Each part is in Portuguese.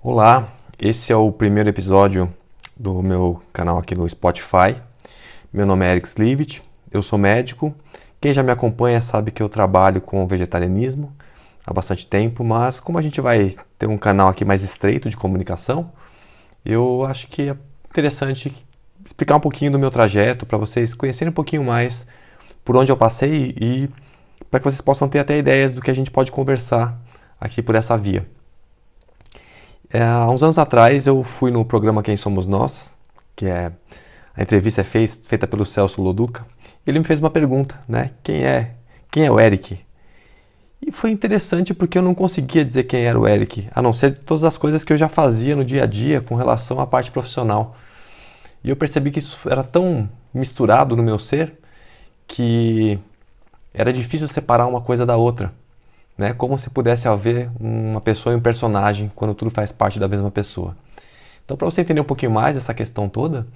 Olá, esse é o primeiro episódio do meu canal aqui no Spotify. Meu nome é Eric Slivit, eu sou médico. Quem já me acompanha sabe que eu trabalho com vegetarianismo há bastante tempo, mas como a gente vai ter um canal aqui mais estreito de comunicação, eu acho que é interessante explicar um pouquinho do meu trajeto para vocês conhecerem um pouquinho mais por onde eu passei e para que vocês possam ter até ideias do que a gente pode conversar aqui por essa via. É, há uns anos atrás eu fui no programa Quem Somos Nós, que é a entrevista é fez, feita pelo Celso Loduca. Ele me fez uma pergunta, né? Quem é? Quem é o Eric? E foi interessante porque eu não conseguia dizer quem era o Eric, a não ser todas as coisas que eu já fazia no dia a dia com relação à parte profissional. E eu percebi que isso era tão misturado no meu ser que era difícil separar uma coisa da outra né? Como se pudesse haver uma pessoa e um personagem quando tudo faz parte da mesma pessoa. Então, para você entender um pouquinho mais essa questão toda,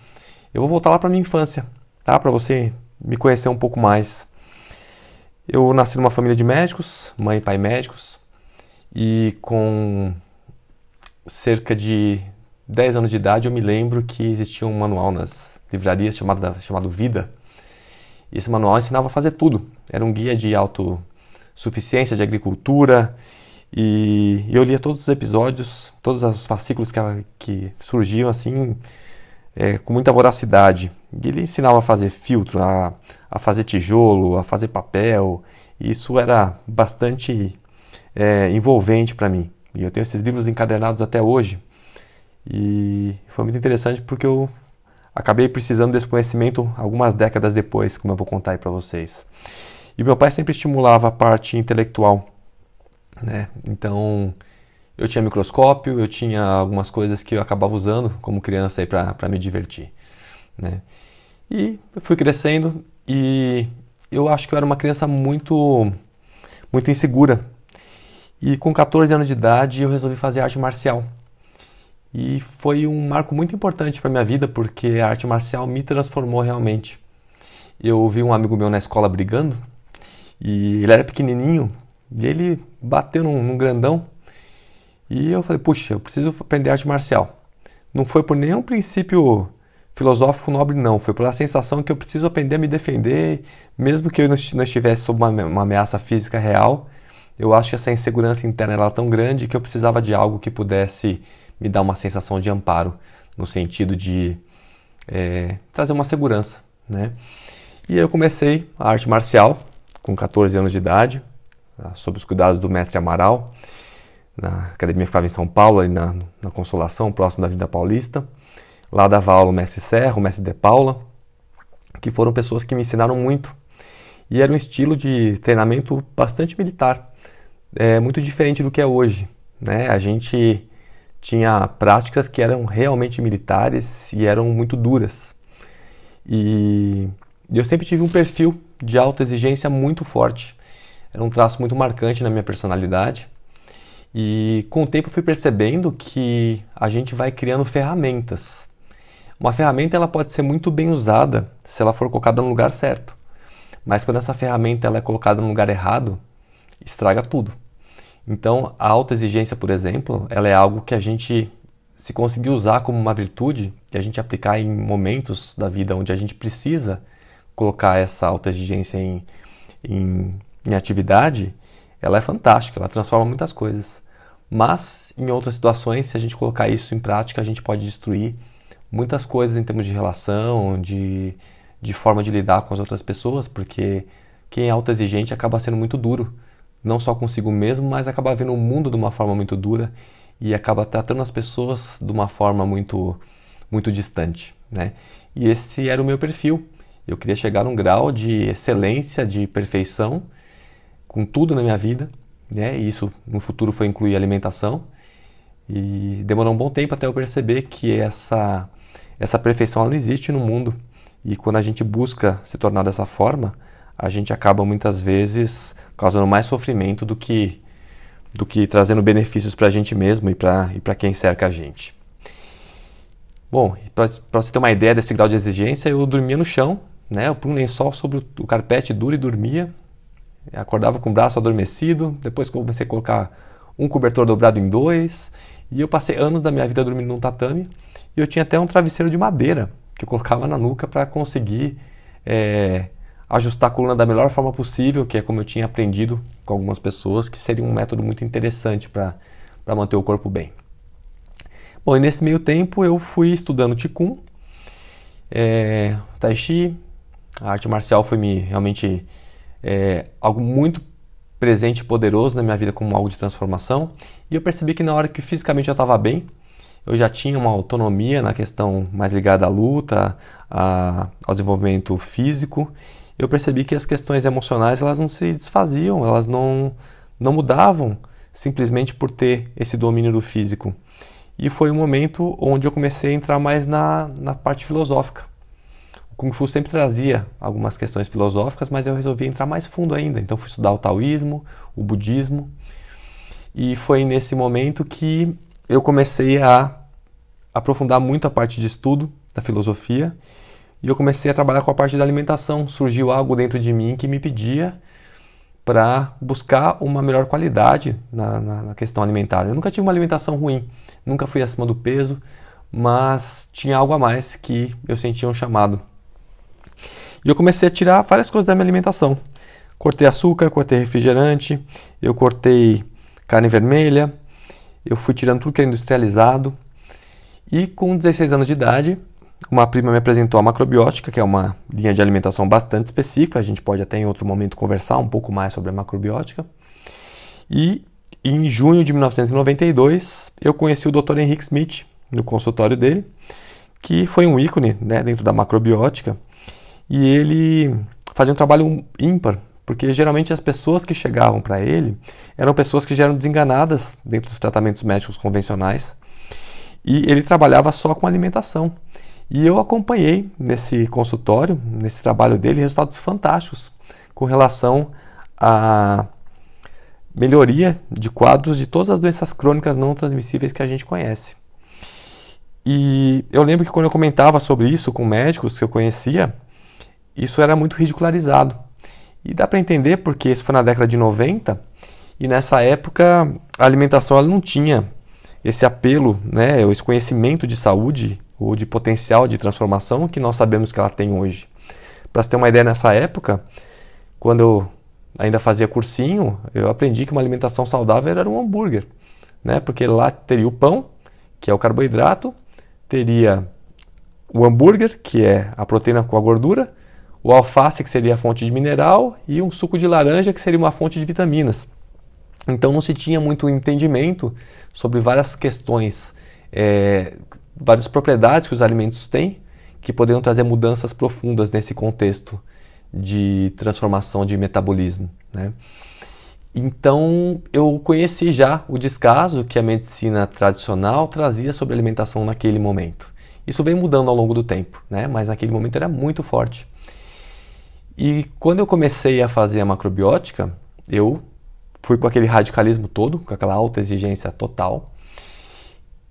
eu vou voltar lá para minha infância, tá? Para você me conhecer um pouco mais. Eu nasci numa família de médicos, mãe e pai médicos, e com cerca de 10 anos de idade eu me lembro que existia um manual nas livrarias chamado, chamado Vida. E esse manual ensinava a fazer tudo. Era um guia de auto suficiência de agricultura. E eu lia todos os episódios, todos os fascículos que, que surgiam assim, é, com muita voracidade. E ele ensinava a fazer filtro, a, a fazer tijolo, a fazer papel. E isso era bastante é, envolvente para mim. E eu tenho esses livros encadernados até hoje. E foi muito interessante porque eu acabei precisando desse conhecimento algumas décadas depois, como eu vou contar aí para vocês. E meu pai sempre estimulava a parte intelectual, né? Então, eu tinha microscópio, eu tinha algumas coisas que eu acabava usando como criança aí para me divertir, né? E fui crescendo e eu acho que eu era uma criança muito muito insegura. E com 14 anos de idade eu resolvi fazer arte marcial. E foi um marco muito importante para minha vida porque a arte marcial me transformou realmente. Eu vi um amigo meu na escola brigando e ele era pequenininho e ele bateu num, num grandão. E eu falei, puxa, eu preciso aprender arte marcial. Não foi por nenhum princípio filosófico nobre, não. Foi pela sensação que eu preciso aprender a me defender, mesmo que eu não estivesse sob uma, uma ameaça física real. Eu acho que essa insegurança interna era tão grande que eu precisava de algo que pudesse me dar uma sensação de amparo, no sentido de é, trazer uma segurança, né? E eu comecei a arte marcial, com 14 anos de idade, ah, sob os cuidados do mestre Amaral, na academia ficava em São Paulo, ali na, na Consolação, próximo da Vida Paulista. Lá dava aula o mestre Serra, o mestre De Paula, que foram pessoas que me ensinaram muito. E era um estilo de treinamento bastante militar, é, muito diferente do que é hoje. Né? A gente tinha práticas que eram realmente militares e eram muito duras. E eu sempre tive um perfil de autoexigência muito forte. Era um traço muito marcante na minha personalidade. E com o tempo fui percebendo que a gente vai criando ferramentas. Uma ferramenta ela pode ser muito bem usada se ela for colocada no lugar certo. Mas quando essa ferramenta ela é colocada no lugar errado, estraga tudo. Então, a autoexigência, por exemplo, ela é algo que a gente se conseguir usar como uma virtude e a gente aplicar em momentos da vida onde a gente precisa colocar essa alta exigência em, em, em atividade, ela é fantástica, ela transforma muitas coisas. Mas em outras situações, se a gente colocar isso em prática, a gente pode destruir muitas coisas em termos de relação, de, de forma de lidar com as outras pessoas, porque quem é autoexigente acaba sendo muito duro, não só consigo mesmo, mas acaba vendo o mundo de uma forma muito dura e acaba tratando as pessoas de uma forma muito muito distante, né? E esse era o meu perfil. Eu queria chegar num grau de excelência, de perfeição, com tudo na minha vida. Né? E isso no futuro foi incluir alimentação. E demorou um bom tempo até eu perceber que essa, essa perfeição não existe no mundo. E quando a gente busca se tornar dessa forma, a gente acaba muitas vezes causando mais sofrimento do que, do que trazendo benefícios para a gente mesmo e para quem cerca a gente. Bom, para você ter uma ideia desse grau de exigência, eu dormia no chão né? Eu punha um lençol sobre o carpete duro e dormia. Acordava com o braço adormecido. Depois comecei a colocar um cobertor dobrado em dois. E eu passei anos da minha vida dormindo num tatame e eu tinha até um travesseiro de madeira que eu colocava na nuca para conseguir é, ajustar a coluna da melhor forma possível, que é como eu tinha aprendido com algumas pessoas, que seria um método muito interessante para manter o corpo bem. Bom, e nesse meio tempo eu fui estudando Qigong, é, Tai Chi, a arte marcial foi me realmente é, algo muito presente e poderoso na minha vida como algo de transformação. E eu percebi que na hora que fisicamente eu estava bem, eu já tinha uma autonomia na questão mais ligada à luta, a, ao desenvolvimento físico. Eu percebi que as questões emocionais elas não se desfaziam, elas não, não mudavam simplesmente por ter esse domínio do físico. E foi um momento onde eu comecei a entrar mais na, na parte filosófica. Kung Fu sempre trazia algumas questões filosóficas, mas eu resolvi entrar mais fundo ainda. Então fui estudar o taoísmo, o budismo. E foi nesse momento que eu comecei a aprofundar muito a parte de estudo da filosofia e eu comecei a trabalhar com a parte da alimentação. Surgiu algo dentro de mim que me pedia para buscar uma melhor qualidade na, na, na, questão alimentar. Eu nunca tive uma alimentação ruim, nunca fui acima do peso, mas tinha algo a mais que eu sentia um chamado. E eu comecei a tirar várias coisas da minha alimentação. Cortei açúcar, cortei refrigerante, eu cortei carne vermelha, eu fui tirando tudo que era industrializado. E com 16 anos de idade, uma prima me apresentou a macrobiótica, que é uma linha de alimentação bastante específica. A gente pode até em outro momento conversar um pouco mais sobre a macrobiótica. E em junho de 1992, eu conheci o Dr. Henrique Smith no consultório dele, que foi um ícone né, dentro da macrobiótica. E ele fazia um trabalho ímpar, porque geralmente as pessoas que chegavam para ele eram pessoas que já eram desenganadas dentro dos tratamentos médicos convencionais. E ele trabalhava só com alimentação. E eu acompanhei nesse consultório, nesse trabalho dele, resultados fantásticos com relação à melhoria de quadros de todas as doenças crônicas não transmissíveis que a gente conhece. E eu lembro que quando eu comentava sobre isso com médicos que eu conhecia, isso era muito ridicularizado. E dá para entender porque isso foi na década de 90 e nessa época a alimentação ela não tinha esse apelo, né, esse conhecimento de saúde ou de potencial de transformação que nós sabemos que ela tem hoje. Para você ter uma ideia, nessa época, quando eu ainda fazia cursinho, eu aprendi que uma alimentação saudável era um hambúrguer, né? Porque lá teria o pão, que é o carboidrato, teria o hambúrguer, que é a proteína com a gordura, o alface, que seria a fonte de mineral, e um suco de laranja, que seria uma fonte de vitaminas. Então não se tinha muito entendimento sobre várias questões é, várias propriedades que os alimentos têm que poderiam trazer mudanças profundas nesse contexto de transformação de metabolismo. Né? Então eu conheci já o descaso que a medicina tradicional trazia sobre alimentação naquele momento. Isso vem mudando ao longo do tempo, né? mas naquele momento era muito forte. E quando eu comecei a fazer a macrobiótica, eu fui com aquele radicalismo todo, com aquela alta exigência total,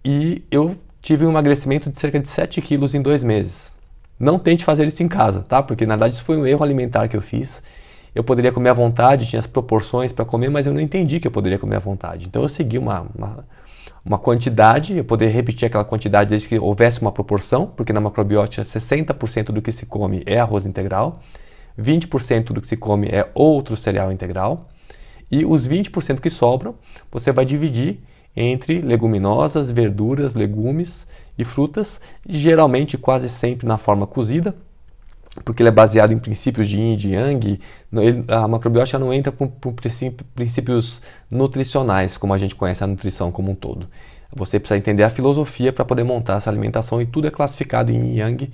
e eu tive um emagrecimento de cerca de 7 quilos em dois meses. Não tente fazer isso em casa, tá? Porque na verdade isso foi um erro alimentar que eu fiz. Eu poderia comer à vontade, tinha as proporções para comer, mas eu não entendi que eu poderia comer à vontade. Então eu segui uma, uma, uma quantidade, eu poderia repetir aquela quantidade desde que houvesse uma proporção, porque na macrobiótica 60% do que se come é arroz integral, 20% do que se come é outro cereal integral, e os 20% que sobram você vai dividir entre leguminosas, verduras, legumes e frutas, geralmente quase sempre na forma cozida, porque ele é baseado em princípios de yin e yang. A macrobiótica não entra por, por princípios nutricionais, como a gente conhece a nutrição como um todo. Você precisa entender a filosofia para poder montar essa alimentação e tudo é classificado em yang.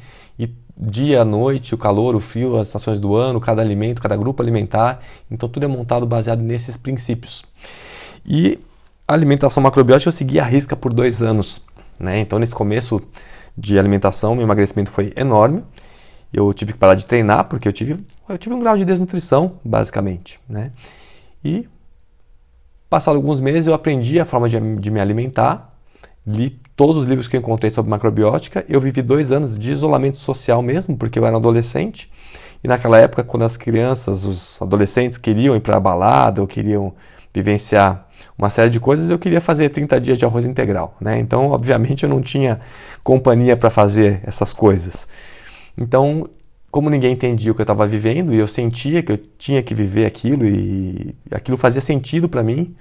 Dia, noite, o calor, o frio, as estações do ano, cada alimento, cada grupo alimentar. Então tudo é montado baseado nesses princípios. E a alimentação macrobiótica eu segui a risca por dois anos. Né? Então, nesse começo de alimentação, meu emagrecimento foi enorme. Eu tive que parar de treinar porque eu tive, eu tive um grau de desnutrição, basicamente. Né? E, passado alguns meses, eu aprendi a forma de, de me alimentar, li todos os livros que eu encontrei sobre macrobiótica. Eu vivi dois anos de isolamento social mesmo, porque eu era adolescente. E naquela época, quando as crianças, os adolescentes queriam ir para a balada ou queriam vivenciar uma série de coisas, eu queria fazer 30 dias de arroz integral, né? Então, obviamente, eu não tinha companhia para fazer essas coisas. Então, como ninguém entendia o que eu estava vivendo e eu sentia que eu tinha que viver aquilo e aquilo fazia sentido para mim,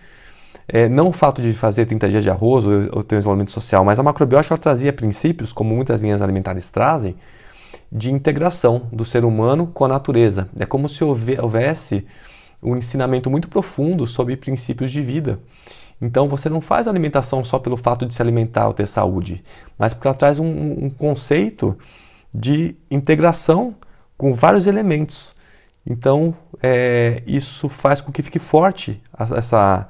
é, não o fato de fazer 30 dias de arroz ou, ou ter um isolamento social, mas a macrobiótica ela trazia princípios, como muitas linhas alimentares trazem, de integração do ser humano com a natureza. É como se houvesse um ensinamento muito profundo sobre princípios de vida. Então você não faz alimentação só pelo fato de se alimentar ou ter saúde, mas porque ela traz um, um conceito de integração com vários elementos. Então é, isso faz com que fique forte essa,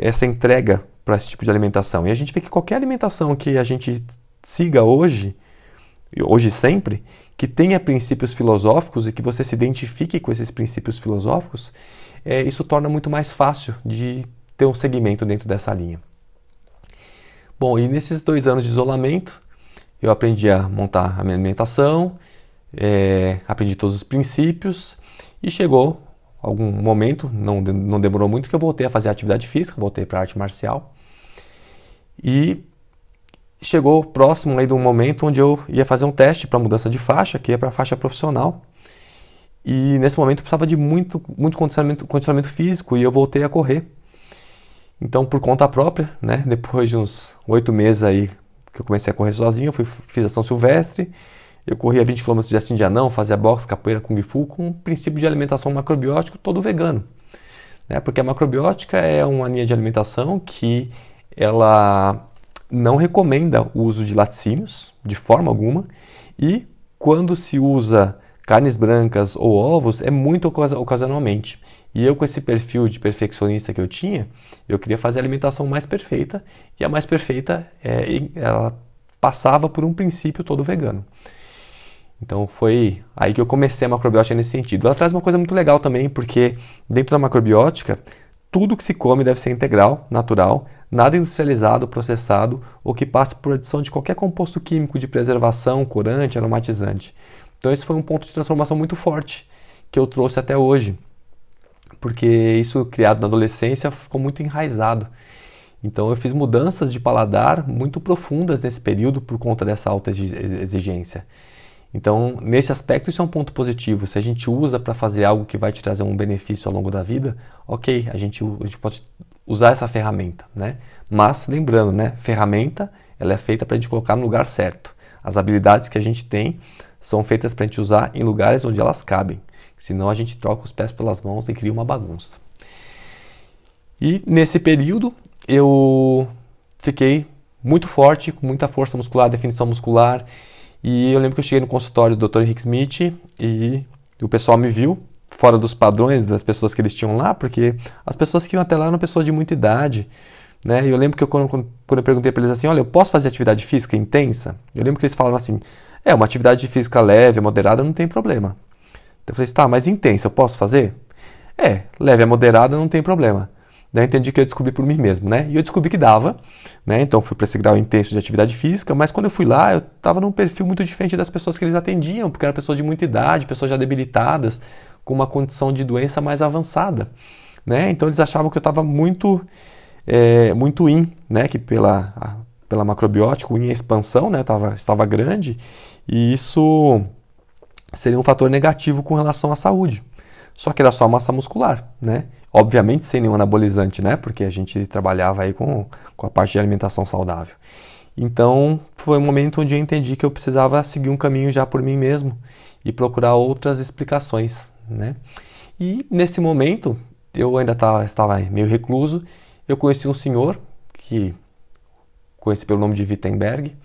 essa entrega para esse tipo de alimentação. E a gente vê que qualquer alimentação que a gente siga hoje, hoje sempre, que tenha princípios filosóficos e que você se identifique com esses princípios filosóficos, é, isso torna muito mais fácil de ter um segmento dentro dessa linha. Bom, e nesses dois anos de isolamento, eu aprendi a montar a minha alimentação, é, aprendi todos os princípios e chegou algum momento, não, não demorou muito, que eu voltei a fazer atividade física, voltei para arte marcial. E chegou próximo aí do momento onde eu ia fazer um teste para mudança de faixa, que ia para faixa profissional. E nesse momento eu precisava de muito, muito condicionamento, condicionamento físico e eu voltei a correr. Então, por conta própria, né, depois de uns oito meses aí que eu comecei a correr sozinho, eu fui, fiz a São Silvestre, eu corria 20 km de assim de anão, fazia boxe, capoeira, kung fu, com um princípio de alimentação macrobiótico todo vegano. Né? Porque a macrobiótica é uma linha de alimentação que ela não recomenda o uso de laticínios, de forma alguma, e quando se usa carnes brancas ou ovos, é muito ocasionalmente. E eu, com esse perfil de perfeccionista que eu tinha, eu queria fazer a alimentação mais perfeita, e a mais perfeita, é, ela passava por um princípio todo vegano. Então foi aí que eu comecei a macrobiótica nesse sentido. Ela traz uma coisa muito legal também, porque dentro da macrobiótica, tudo que se come deve ser integral, natural, nada industrializado, processado ou que passe por adição de qualquer composto químico de preservação, corante, aromatizante. Então esse foi um ponto de transformação muito forte que eu trouxe até hoje, porque isso criado na adolescência ficou muito enraizado. Então eu fiz mudanças de paladar muito profundas nesse período por conta dessa alta exigência. Então, nesse aspecto, isso é um ponto positivo. Se a gente usa para fazer algo que vai te trazer um benefício ao longo da vida, ok, a gente, a gente pode usar essa ferramenta, né? Mas lembrando, né? Ferramenta ela é feita para a gente colocar no lugar certo. As habilidades que a gente tem são feitas para a gente usar em lugares onde elas cabem. Senão a gente troca os pés pelas mãos e cria uma bagunça. E nesse período eu fiquei muito forte, com muita força muscular, definição muscular. E eu lembro que eu cheguei no consultório do Dr. Henrique Smith e o pessoal me viu fora dos padrões das pessoas que eles tinham lá, porque as pessoas que iam até lá eram pessoas de muita idade, né? E eu lembro que eu, quando, quando eu perguntei para eles assim, olha, eu posso fazer atividade física intensa? Eu lembro que eles falaram assim, é, uma atividade física leve, moderada, não tem problema. Então eu falei, tá, mas intensa, eu posso fazer? É, leve a moderada, não tem problema. Daí eu entendi que eu descobri por mim mesmo, né? E eu descobri que dava, né? Então fui para esse grau intenso de atividade física, mas quando eu fui lá, eu estava num perfil muito diferente das pessoas que eles atendiam, porque eram pessoas de muita idade, pessoas já debilitadas, com uma condição de doença mais avançada, né? Então eles achavam que eu estava muito, é, muito in, né? Que pela, a, pela macrobiótica, in expansão, né? Tava, estava grande e isso seria um fator negativo com relação à saúde. Só que era só massa muscular, né? Obviamente sem nenhum anabolizante, né? Porque a gente trabalhava aí com, com a parte de alimentação saudável. Então foi um momento onde eu entendi que eu precisava seguir um caminho já por mim mesmo e procurar outras explicações, né? E nesse momento eu ainda tava, estava meio recluso. Eu conheci um senhor que conheci pelo nome de Wittenberg,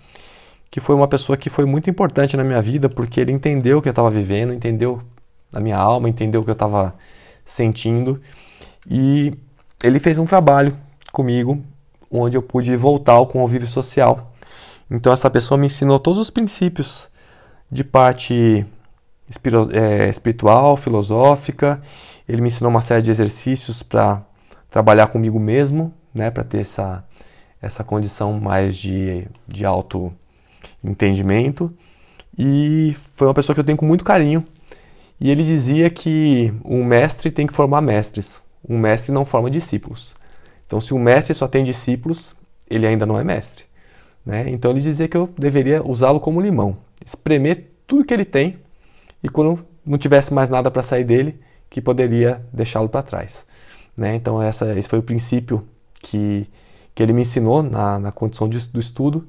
que foi uma pessoa que foi muito importante na minha vida porque ele entendeu o que eu estava vivendo, entendeu a minha alma, entendeu o que eu estava sentindo e ele fez um trabalho comigo onde eu pude voltar ao convívio social. Então essa pessoa me ensinou todos os princípios de parte é, espiritual, filosófica. Ele me ensinou uma série de exercícios para trabalhar comigo mesmo, né, para ter essa, essa condição mais de, de auto entendimento. E foi uma pessoa que eu tenho com muito carinho. E ele dizia que um mestre tem que formar mestres um mestre não forma discípulos. Então, se o mestre só tem discípulos, ele ainda não é mestre. Né? Então, ele dizia que eu deveria usá-lo como limão, espremer tudo que ele tem e quando não tivesse mais nada para sair dele, que poderia deixá-lo para trás. Né? Então, essa, esse foi o princípio que, que ele me ensinou na, na condição de, do estudo,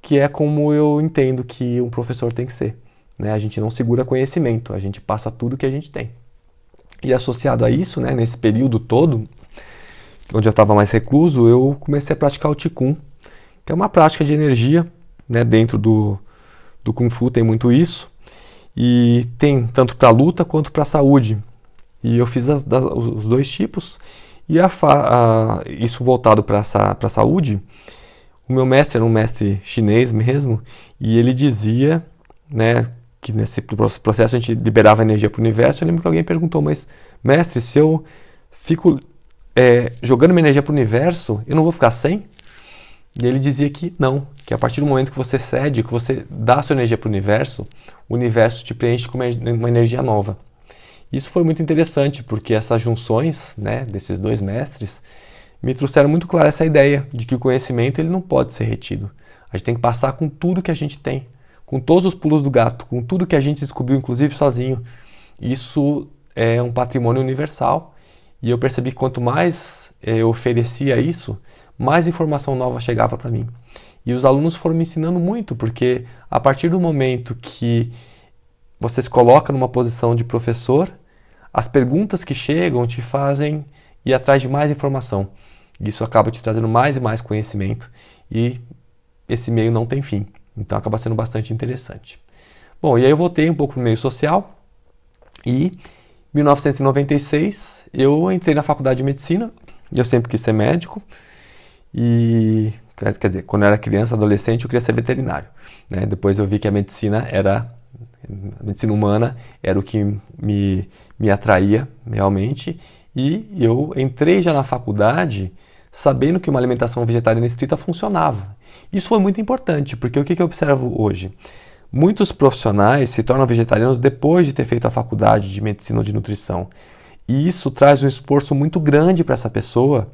que é como eu entendo que um professor tem que ser. Né? A gente não segura conhecimento, a gente passa tudo que a gente tem. E associado a isso, né, nesse período todo, onde eu estava mais recluso, eu comecei a praticar o Qigong, que é uma prática de energia, né, dentro do, do Kung Fu tem muito isso, e tem tanto para luta quanto para saúde. E eu fiz as, das, os dois tipos, e a, a, isso voltado para a saúde, o meu mestre era um mestre chinês mesmo, e ele dizia né, que nesse processo a gente liberava energia para o universo. Eu lembro que alguém perguntou, mas mestre, se eu fico é, jogando minha energia para o universo, eu não vou ficar sem? E ele dizia que não, que a partir do momento que você cede, que você dá sua energia para o universo, o universo te preenche com uma energia nova. Isso foi muito interessante, porque essas junções né, desses dois mestres me trouxeram muito clara essa ideia de que o conhecimento ele não pode ser retido. A gente tem que passar com tudo que a gente tem com todos os pulos do gato, com tudo que a gente descobriu, inclusive sozinho. Isso é um patrimônio universal. E eu percebi que quanto mais eh, eu oferecia isso, mais informação nova chegava para mim. E os alunos foram me ensinando muito, porque a partir do momento que você se coloca numa posição de professor, as perguntas que chegam te fazem ir atrás de mais informação. Isso acaba te trazendo mais e mais conhecimento e esse meio não tem fim. Então acaba sendo bastante interessante. Bom, e aí eu voltei um pouco para o meio social e em 1996 eu entrei na faculdade de medicina. Eu sempre quis ser médico e quer dizer, quando eu era criança, adolescente, eu queria ser veterinário. Né? Depois eu vi que a medicina era a medicina humana era o que me, me atraía realmente e eu entrei já na faculdade sabendo que uma alimentação vegetariana estrita funcionava. Isso foi muito importante, porque o que eu observo hoje? Muitos profissionais se tornam vegetarianos depois de ter feito a faculdade de medicina ou de nutrição. E isso traz um esforço muito grande para essa pessoa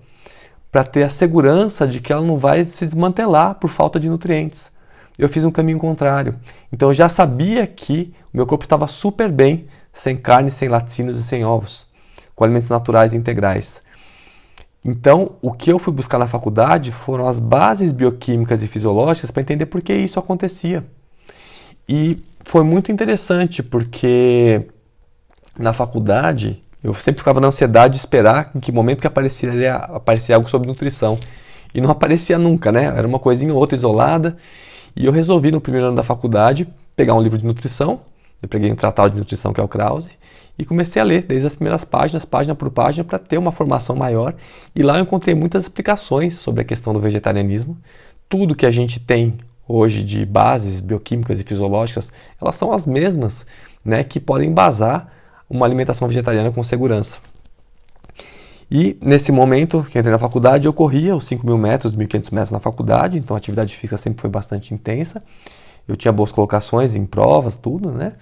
para ter a segurança de que ela não vai se desmantelar por falta de nutrientes. Eu fiz um caminho contrário. Então eu já sabia que o meu corpo estava super bem sem carne, sem laticínios e sem ovos, com alimentos naturais e integrais. Então, o que eu fui buscar na faculdade foram as bases bioquímicas e fisiológicas para entender por que isso acontecia. E foi muito interessante porque na faculdade eu sempre ficava na ansiedade de esperar em que momento que apareceria, aparecia algo sobre nutrição. E não aparecia nunca, né? Era uma coisinha ou outra isolada. E eu resolvi no primeiro ano da faculdade pegar um livro de nutrição. Eu peguei um tratado de nutrição que é o Krause e comecei a ler desde as primeiras páginas, página por página, para ter uma formação maior. E lá eu encontrei muitas explicações sobre a questão do vegetarianismo. Tudo que a gente tem hoje de bases bioquímicas e fisiológicas, elas são as mesmas né, que podem embasar uma alimentação vegetariana com segurança. E nesse momento que entrei na faculdade, eu corria os 5 mil metros, 1.500 metros na faculdade, então a atividade física sempre foi bastante intensa. Eu tinha boas colocações em provas, tudo, né?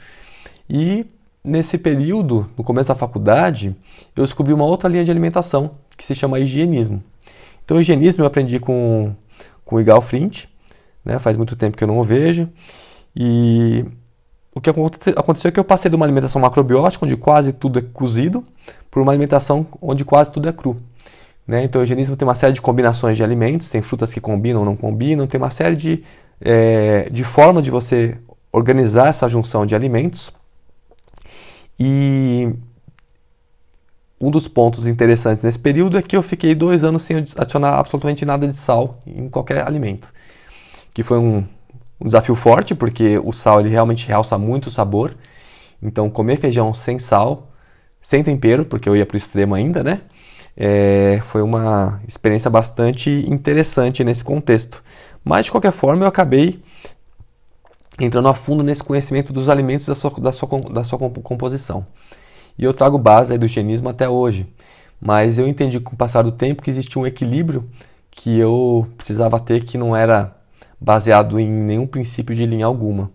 E nesse período, no começo da faculdade, eu descobri uma outra linha de alimentação que se chama higienismo. Então, o higienismo eu aprendi com, com o Igal Flint, né? faz muito tempo que eu não o vejo. E o que aconteceu é que eu passei de uma alimentação macrobiótica, onde quase tudo é cozido, para uma alimentação onde quase tudo é cru. Né? Então, o higienismo tem uma série de combinações de alimentos, tem frutas que combinam ou não combinam, tem uma série de, é, de formas de você organizar essa junção de alimentos e um dos pontos interessantes nesse período é que eu fiquei dois anos sem adicionar absolutamente nada de sal em qualquer alimento. Que foi um, um desafio forte, porque o sal ele realmente realça muito o sabor. Então, comer feijão sem sal, sem tempero, porque eu ia para o extremo ainda, né? É, foi uma experiência bastante interessante nesse contexto. Mas, de qualquer forma, eu acabei entrando a fundo nesse conhecimento dos alimentos da sua, da sua, da sua composição. E eu trago base do higienismo até hoje, mas eu entendi com o passar do tempo que existia um equilíbrio que eu precisava ter que não era baseado em nenhum princípio de linha alguma.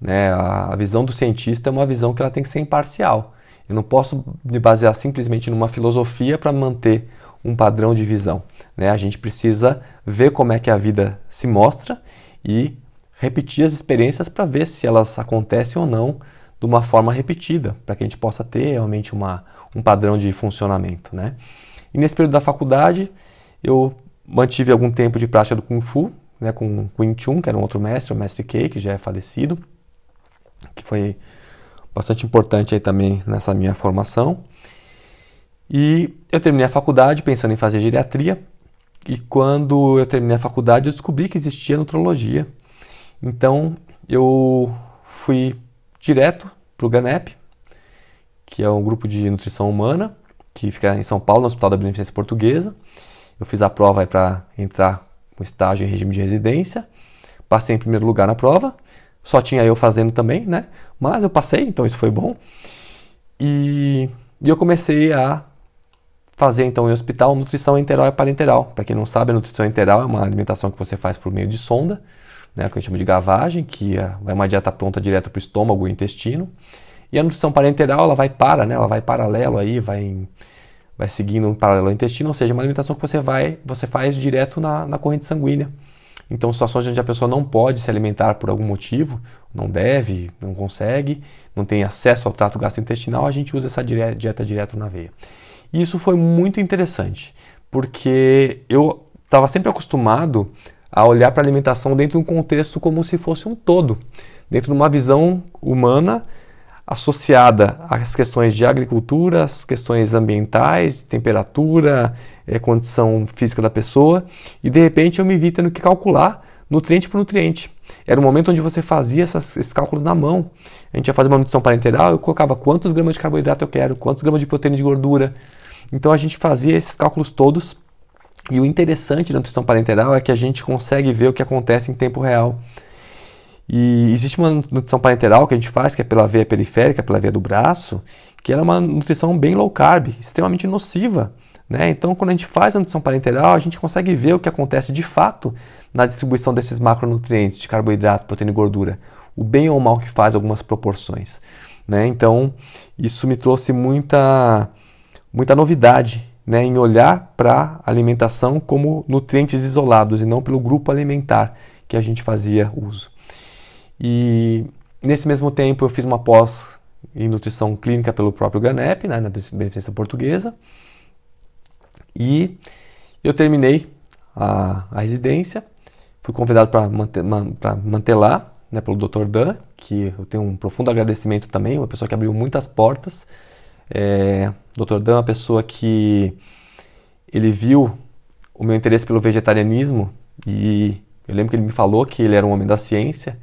Né? A, visão do cientista é uma visão que ela tem que ser imparcial. Eu não posso me basear simplesmente numa filosofia para manter um padrão de visão. Né? A gente precisa ver como é que a vida se mostra e repetir as experiências para ver se elas acontecem ou não de uma forma repetida, para que a gente possa ter realmente uma, um padrão de funcionamento. Né? E nesse período da faculdade, eu mantive algum tempo de prática do Kung Fu, né, com o Wing Chun, que era um outro mestre, o mestre Kei, que já é falecido, que foi bastante importante aí também nessa minha formação. E eu terminei a faculdade pensando em fazer geriatria, e quando eu terminei a faculdade eu descobri que existia nutrologia. Então eu fui direto para o GANEP, que é um grupo de nutrição humana, que fica em São Paulo, no Hospital da Beneficência Portuguesa. Eu fiz a prova para entrar com estágio em regime de residência. Passei em primeiro lugar na prova. Só tinha eu fazendo também, né? Mas eu passei, então isso foi bom. E, e eu comecei a fazer então em hospital nutrição enteral e parenteral. Para quem não sabe, a nutrição enteral é uma alimentação que você faz por meio de sonda, né, que gente chama de gavagem, que é, é uma dieta pronta direto para o estômago e intestino. E a nutrição parenteral, ela vai para, né, ela vai paralelo aí, vai em, vai seguindo um paralelo ao intestino, ou seja, uma alimentação que você vai, você faz direto na, na corrente sanguínea. Então, situações onde a pessoa não pode se alimentar por algum motivo, não deve, não consegue, não tem acesso ao trato gastrointestinal, a gente usa essa dieta direto na veia. E isso foi muito interessante, porque eu estava sempre acostumado a olhar para a alimentação dentro de um contexto como se fosse um todo, dentro de uma visão humana associada às questões de agricultura, às questões ambientais, temperatura, é, condição física da pessoa, e de repente eu me vi tendo que calcular nutriente por nutriente. Era um momento onde você fazia essas, esses cálculos na mão. A gente ia fazer uma nutrição parenteral, eu colocava quantos gramas de carboidrato eu quero, quantos gramas de proteína de gordura. Então a gente fazia esses cálculos todos. E o interessante da nutrição parenteral é que a gente consegue ver o que acontece em tempo real. E existe uma nutrição parenteral que a gente faz, que é pela veia periférica, pela veia do braço, que ela é uma nutrição bem low carb, extremamente nociva. Né? Então, quando a gente faz a nutrição parenteral, a gente consegue ver o que acontece de fato na distribuição desses macronutrientes de carboidrato, proteína e gordura. O bem ou o mal que faz algumas proporções. Né? Então, isso me trouxe muita, muita novidade né? em olhar para a alimentação como nutrientes isolados e não pelo grupo alimentar que a gente fazia uso. E nesse mesmo tempo eu fiz uma pós em nutrição clínica pelo próprio GANEP, né, na Beneficência Portuguesa. E eu terminei a, a residência, fui convidado para manter, man, manter lá né, pelo Dr. Dan, que eu tenho um profundo agradecimento também, uma pessoa que abriu muitas portas. É, Dr. Dan é uma pessoa que ele viu o meu interesse pelo vegetarianismo e eu lembro que ele me falou que ele era um homem da ciência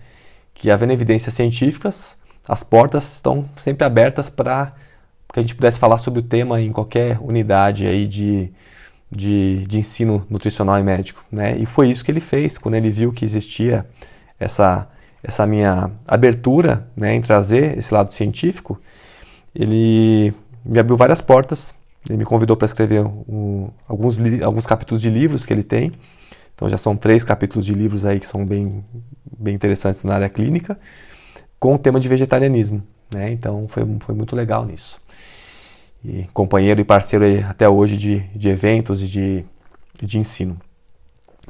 que havendo evidências científicas, as portas estão sempre abertas para que a gente pudesse falar sobre o tema em qualquer unidade aí de, de, de ensino nutricional e médico. Né? E foi isso que ele fez quando ele viu que existia essa, essa minha abertura né, em trazer esse lado científico. Ele me abriu várias portas. Ele me convidou para escrever um, alguns, alguns capítulos de livros que ele tem. Então já são três capítulos de livros aí que são bem, bem interessantes na área clínica, com o tema de vegetarianismo. Né? Então foi, foi muito legal nisso. E companheiro e parceiro até hoje de, de eventos e de, de ensino.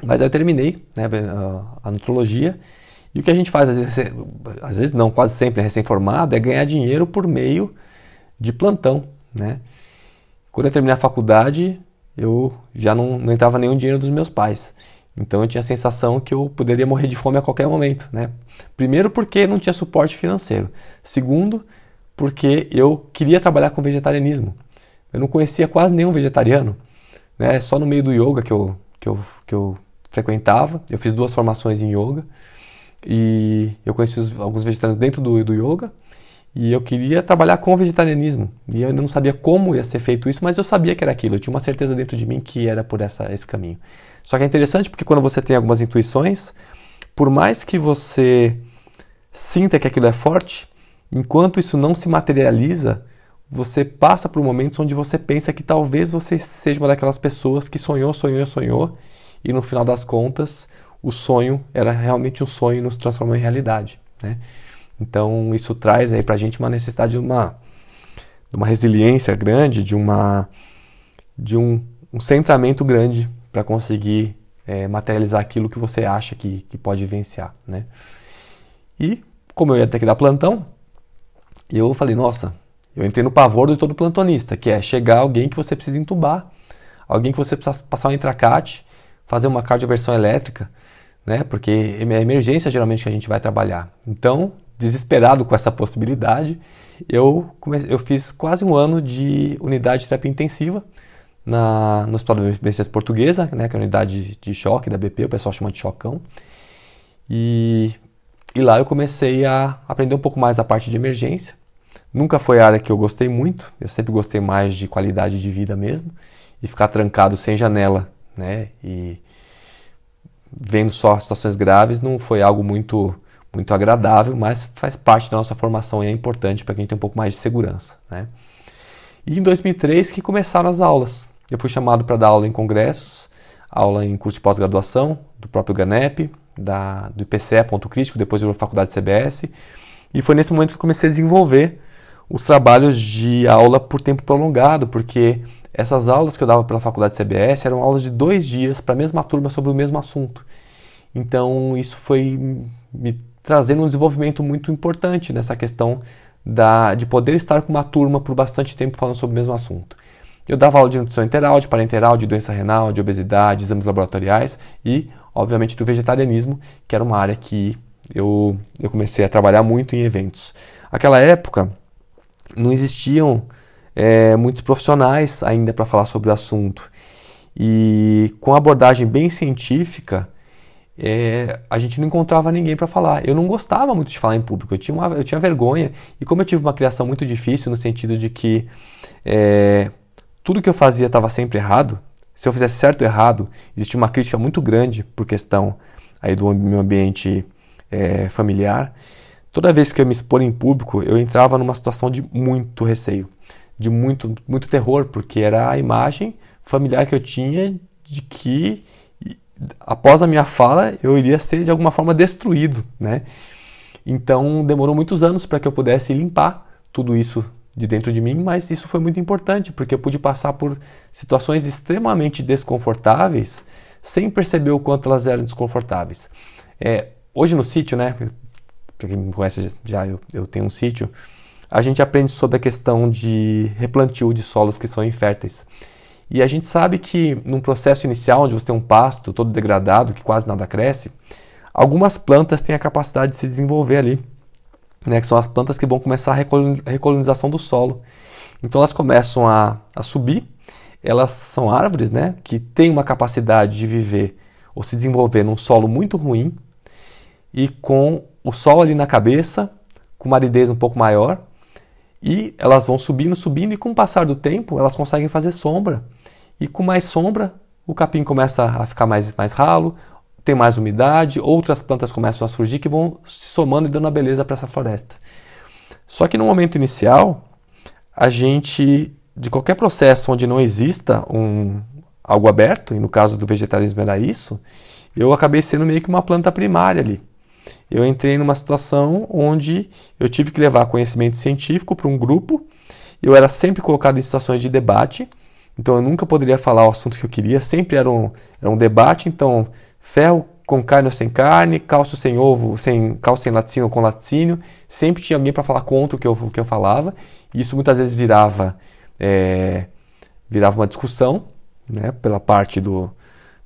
Mas aí eu terminei né, a, nutrologia e o que a gente faz, às vezes, às vezes não, quase sempre, recém-formado, é ganhar dinheiro por meio de plantão. Né? Quando eu terminei a faculdade, eu já não, não entrava nenhum dinheiro dos meus pais. Então eu tinha a sensação que eu poderia morrer de fome a qualquer momento, né? Primeiro porque não tinha suporte financeiro. Segundo, porque eu queria trabalhar com vegetarianismo. Eu não conhecia quase nenhum vegetariano, né? Só no meio do yoga que eu, que eu, que eu frequentava. Eu fiz duas formações em yoga e eu conheci os, alguns vegetarianos dentro do, do yoga e eu queria trabalhar com vegetarianismo. E eu ainda não sabia como ia ser feito isso, mas eu sabia que era aquilo. Eu tinha uma certeza dentro de mim que era por essa, esse caminho. Só que é interessante porque quando você tem algumas intuições, por mais que você sinta que aquilo é forte, enquanto isso não se materializa, você passa por momentos onde você pensa que talvez você seja uma daquelas pessoas que sonhou, sonhou, sonhou, e no final das contas, o sonho era realmente um sonho e nos transformou em realidade. Né? Então, isso traz aí para a gente uma necessidade de uma, de uma resiliência grande, de, uma, de um um centramento grande para conseguir é, materializar aquilo que você acha que, que pode vivenciar, né? E como eu ia ter que dar plantão, eu falei, nossa, eu entrei no pavor de todo plantonista, que é chegar alguém que você precisa entubar, alguém que você precisa passar um intracate, fazer uma cardioversão elétrica, né? Porque é emergência geralmente que a gente vai trabalhar. Então, desesperado com essa possibilidade, eu, comecei, eu fiz quase um ano de unidade de terapia intensiva na, no Hospital da Emergência Portuguesa, né, que é a unidade de choque da BP, o pessoal chama de chocão. E, e lá eu comecei a aprender um pouco mais da parte de emergência. Nunca foi a área que eu gostei muito, eu sempre gostei mais de qualidade de vida mesmo. E ficar trancado sem janela, né, e vendo só situações graves não foi algo muito muito agradável, mas faz parte da nossa formação e é importante para que a gente tenha um pouco mais de segurança. Né? E em 2003 que começaram as aulas. Eu fui chamado para dar aula em congressos, aula em curso de pós-graduação, do próprio GANEP, da, do IPCE, ponto crítico, depois da faculdade CBS. E foi nesse momento que eu comecei a desenvolver os trabalhos de aula por tempo prolongado, porque essas aulas que eu dava pela faculdade CBS eram aulas de dois dias para a mesma turma sobre o mesmo assunto. Então isso foi me trazendo um desenvolvimento muito importante nessa questão da, de poder estar com uma turma por bastante tempo falando sobre o mesmo assunto. Eu dava aula de nutrição enteral, de parenteral, de doença renal, de obesidade, exames laboratoriais e, obviamente, do vegetarianismo, que era uma área que eu, eu comecei a trabalhar muito em eventos. Aquela época não existiam é, muitos profissionais ainda para falar sobre o assunto. E com abordagem bem científica, é, a gente não encontrava ninguém para falar. Eu não gostava muito de falar em público, eu tinha, uma, eu tinha vergonha. E como eu tive uma criação muito difícil, no sentido de que é, tudo que eu fazia estava sempre errado, se eu fizesse certo ou errado, existia uma crítica muito grande por questão aí do meu ambiente é, familiar. Toda vez que eu me expor em público, eu entrava numa situação de muito receio, de muito, muito terror, porque era a imagem familiar que eu tinha de que após a minha fala, eu iria ser de alguma forma destruído, né? Então demorou muitos anos para que eu pudesse limpar tudo isso de dentro de mim, mas isso foi muito importante porque eu pude passar por situações extremamente desconfortáveis sem perceber o quanto elas eram desconfortáveis. É, hoje no sítio, né? Para quem me conhece já, eu, eu tenho um sítio. A gente aprende sobre a questão de replantio de solos que são inférteis. E a gente sabe que num processo inicial, onde você tem um pasto todo degradado, que quase nada cresce, algumas plantas têm a capacidade de se desenvolver ali, né, que são as plantas que vão começar a recolonização do solo. Então elas começam a, a subir, elas são árvores né, que têm uma capacidade de viver ou se desenvolver num solo muito ruim e com o sol ali na cabeça, com uma aridez um pouco maior, e elas vão subindo, subindo, e com o passar do tempo elas conseguem fazer sombra. E com mais sombra, o capim começa a ficar mais, mais ralo, tem mais umidade, outras plantas começam a surgir que vão se somando e dando a beleza para essa floresta. Só que no momento inicial, a gente, de qualquer processo onde não exista um, algo aberto, e no caso do vegetarianismo era isso, eu acabei sendo meio que uma planta primária ali eu entrei numa situação onde eu tive que levar conhecimento científico para um grupo. Eu era sempre colocado em situações de debate, então eu nunca poderia falar o assunto que eu queria, sempre era um, era um debate. Então, ferro com carne ou sem carne, cálcio sem ovo, sem cálcio sem laticínio ou com laticínio, sempre tinha alguém para falar contra o que eu, o que eu falava. E isso muitas vezes virava, é, virava uma discussão né, pela parte do,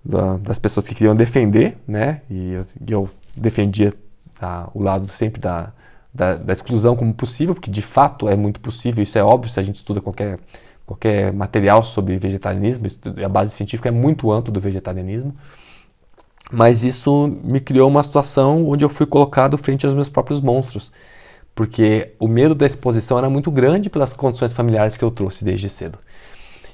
da, das pessoas que queriam defender, né, e eu, eu defendia tá, o lado sempre da, da, da, exclusão como possível, porque de fato é muito possível, isso é óbvio se a gente estuda qualquer, qualquer material sobre vegetarianismo, a base científica é muito ampla do vegetarianismo, mas isso me criou uma situação onde eu fui colocado frente aos meus próprios monstros, porque o medo da exposição era muito grande pelas condições familiares que eu trouxe desde cedo.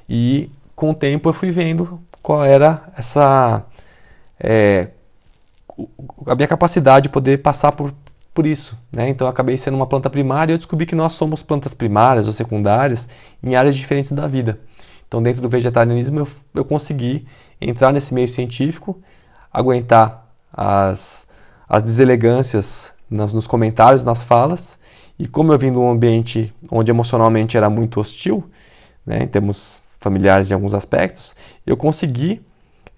E com o tempo eu fui vendo qual era essa é, a minha capacidade de poder passar por, por isso. Né? Então acabei sendo uma planta primária e eu descobri que nós somos plantas primárias ou secundárias em áreas diferentes da vida. Então dentro do vegetarianismo eu, eu consegui entrar nesse meio científico, aguentar as, as deselegâncias nos, nos comentários, nas falas, e como eu vim de um ambiente onde emocionalmente era muito hostil, né, em termos familiares em alguns aspectos, eu consegui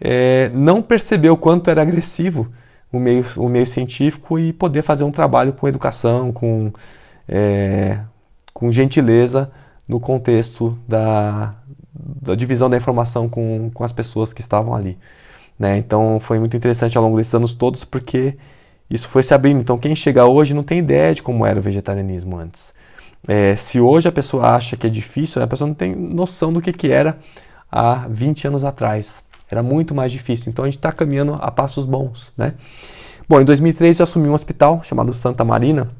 é, não perceber o quanto era agressivo o meio, o meio científico e poder fazer um trabalho com educação, com, é, com gentileza no contexto da, da divisão da informação com, com as pessoas que estavam ali. Né? Então foi muito interessante ao longo desses anos todos porque isso foi se abrindo. Então quem chega hoje não tem ideia de como era o vegetarianismo antes. É, se hoje a pessoa acha que é difícil, a pessoa não tem noção do que, que era há 20 anos atrás. Era muito mais difícil. Então a gente está caminhando a passos bons. Né? Bom, em 2003 eu assumi um hospital chamado Santa Marina.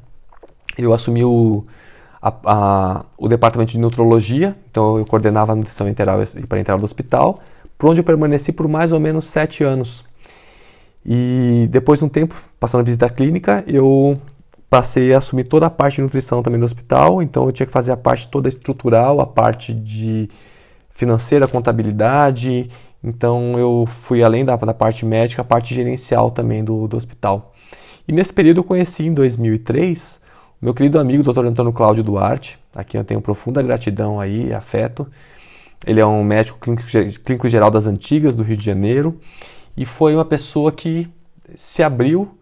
Eu assumi o, a, a, o departamento de nutrologia, então eu coordenava a nutrição enteral e parenteral do hospital, por onde eu permaneci por mais ou menos sete anos. E depois de um tempo, passando a visita clínica, eu passei a assumir toda a parte de nutrição também do hospital, então eu tinha que fazer a parte toda estrutural, a parte de financeira, contabilidade, então eu fui além da, da parte médica, a parte gerencial também do, do hospital. E nesse período eu conheci, em 2003, o meu querido amigo Dr. Antônio Cláudio Duarte, a quem eu tenho profunda gratidão aí, afeto. Ele é um médico clínico, clínico geral das antigas do Rio de Janeiro e foi uma pessoa que se abriu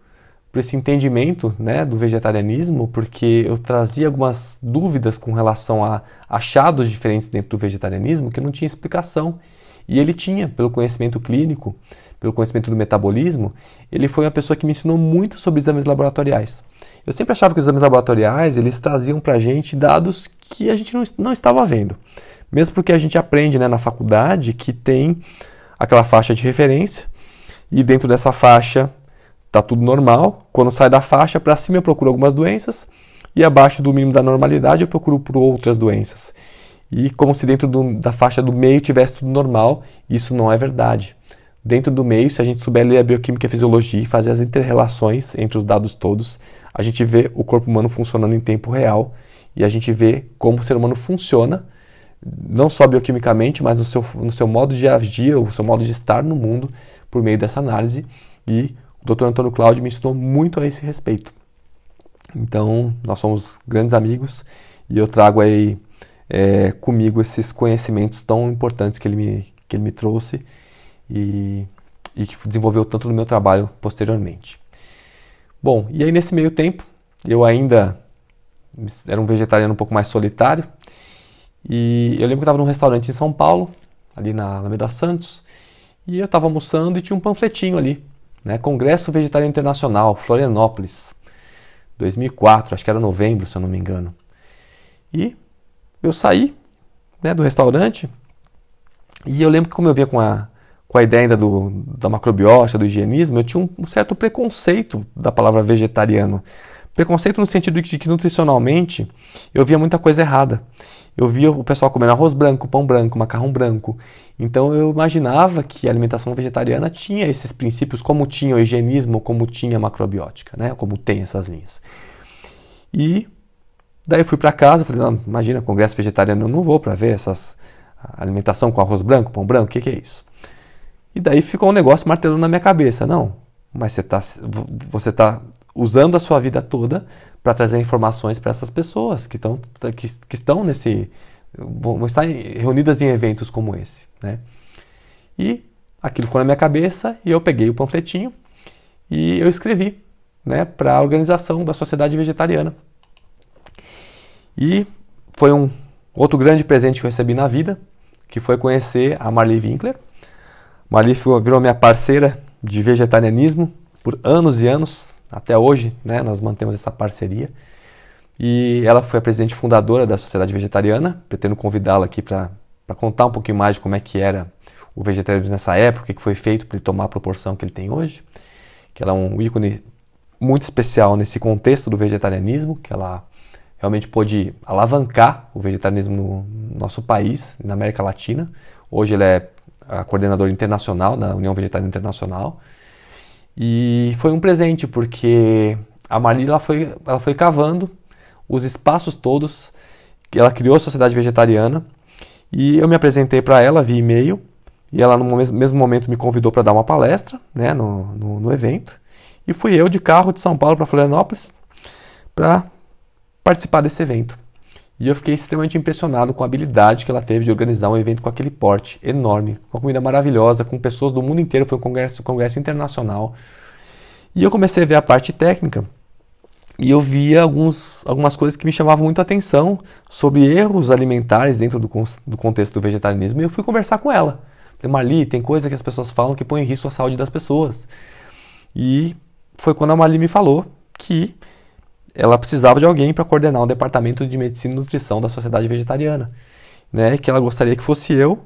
para esse entendimento né, do vegetarianismo, porque eu trazia algumas dúvidas com relação a achados diferentes dentro do vegetarianismo que não tinha explicação. E ele tinha, pelo conhecimento clínico, pelo conhecimento do metabolismo, ele foi uma pessoa que me ensinou muito sobre exames laboratoriais. Eu sempre achava que os exames laboratoriais eles traziam para a gente dados que a gente não, não estava vendo. Mesmo porque a gente aprende né, na faculdade que tem aquela faixa de referência e dentro dessa faixa está tudo normal. Quando sai da faixa, para cima eu procuro algumas doenças e abaixo do mínimo da normalidade eu procuro por outras doenças. E como se dentro do, da faixa do meio tivesse tudo normal, isso não é verdade. Dentro do meio, se a gente souber ler a bioquímica e a fisiologia e fazer as interrelações entre os dados todos, a gente vê o corpo humano funcionando em tempo real e a gente vê como o ser humano funciona, não só bioquimicamente, mas no seu, no seu modo de agir, o seu modo de estar no mundo por meio dessa análise. E o Dr. Antônio Cláudio me ensinou muito a esse respeito. Então, nós somos grandes amigos e eu trago aí é, comigo esses conhecimentos tão importantes que ele me, que ele me trouxe e, e que desenvolveu tanto no meu trabalho posteriormente. Bom, e aí nesse meio tempo, eu ainda era um vegetariano um pouco mais solitário e eu lembro que eu estava num restaurante em São Paulo, ali na Alameda Santos, e eu estava almoçando e tinha um panfletinho ali né? Congresso Vegetariano Internacional, Florianópolis, 2004, acho que era novembro, se eu não me engano. E eu saí né, do restaurante e eu lembro que como eu via com a, com a ideia ainda do, da macrobiótica, do higienismo, eu tinha um, certo preconceito da palavra vegetariano. Preconceito no sentido de que nutricionalmente eu via muita coisa errada eu via o pessoal comendo arroz branco, pão branco, macarrão branco. Então eu imaginava que a alimentação vegetariana tinha esses princípios, como tinha o higienismo, como tinha a macrobiótica, né? como tem essas linhas. E daí fui para casa, falei, não, imagina, congresso vegetariano, eu não vou para ver essas alimentação com arroz branco, pão branco, o que, que é isso? E daí ficou um negócio martelando na minha cabeça, não, mas você está você tá usando a sua vida toda para trazer informações para essas pessoas que, tão, que, que estão nesse. vão estar reunidas em eventos como esse. Né? E aquilo ficou na minha cabeça e eu peguei o panfletinho e eu escrevi né, para a organização da Sociedade Vegetariana. E foi um outro grande presente que eu recebi na vida, que foi conhecer a Marli Winkler. Marli virou minha parceira de vegetarianismo por anos e anos, até hoje, né, nós mantemos essa parceria. E ela foi a presidente fundadora da Sociedade Vegetariana. Pretendo convidá-la aqui para contar um pouquinho mais de como é que era o vegetarianismo nessa época, o que foi feito para ele tomar a proporção que ele tem hoje. Que ela é um ícone muito especial nesse contexto do vegetarianismo, que ela realmente pôde alavancar o vegetarianismo no nosso país, na América Latina. Hoje ela é a coordenadora internacional da União Vegetariana Internacional e foi um presente, porque a Marli ela foi, ela foi cavando os espaços todos, ela criou a Sociedade Vegetariana, e eu me apresentei para ela via e-mail, e ela no mesmo momento me convidou para dar uma palestra né, no, no, no, evento, e fui eu de carro de São Paulo para Florianópolis para participar desse evento. E eu fiquei extremamente impressionado com a habilidade que ela teve de organizar um evento com aquele porte enorme, com uma comida maravilhosa, com pessoas do mundo inteiro, foi um congresso, um congresso internacional. E eu comecei a ver a parte técnica e eu via alguns, algumas coisas que me chamavam muito a atenção sobre erros alimentares dentro do, do contexto do vegetarianismo e eu fui conversar com ela. Falei, Marli, tem coisa que as pessoas falam que põe em risco a saúde das pessoas. E foi quando a Marli me falou que ela precisava de alguém para coordenar o departamento de medicina e nutrição da sociedade vegetariana, né? Que ela gostaria que fosse eu.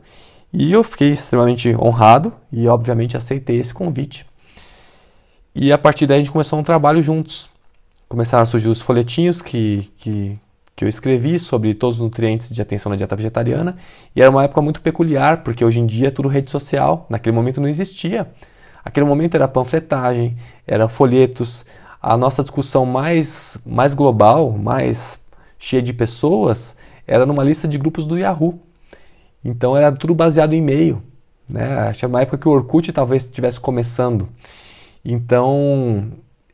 E eu fiquei extremamente honrado e obviamente aceitei esse convite. E a partir daí a gente começou um trabalho juntos começaram a surgir os folhetinhos que, que, que eu escrevi sobre todos os nutrientes de atenção na dieta vegetariana. E era uma época muito peculiar, porque hoje em dia é tudo rede social. Naquele momento não existia. Aquele momento era panfletagem, era folhetos. A nossa discussão mais, mais global, mais cheia de pessoas, era numa lista de grupos do Yahoo. Então era tudo baseado em e-mail. Né? Acho uma época que o Orkut talvez estivesse começando. Então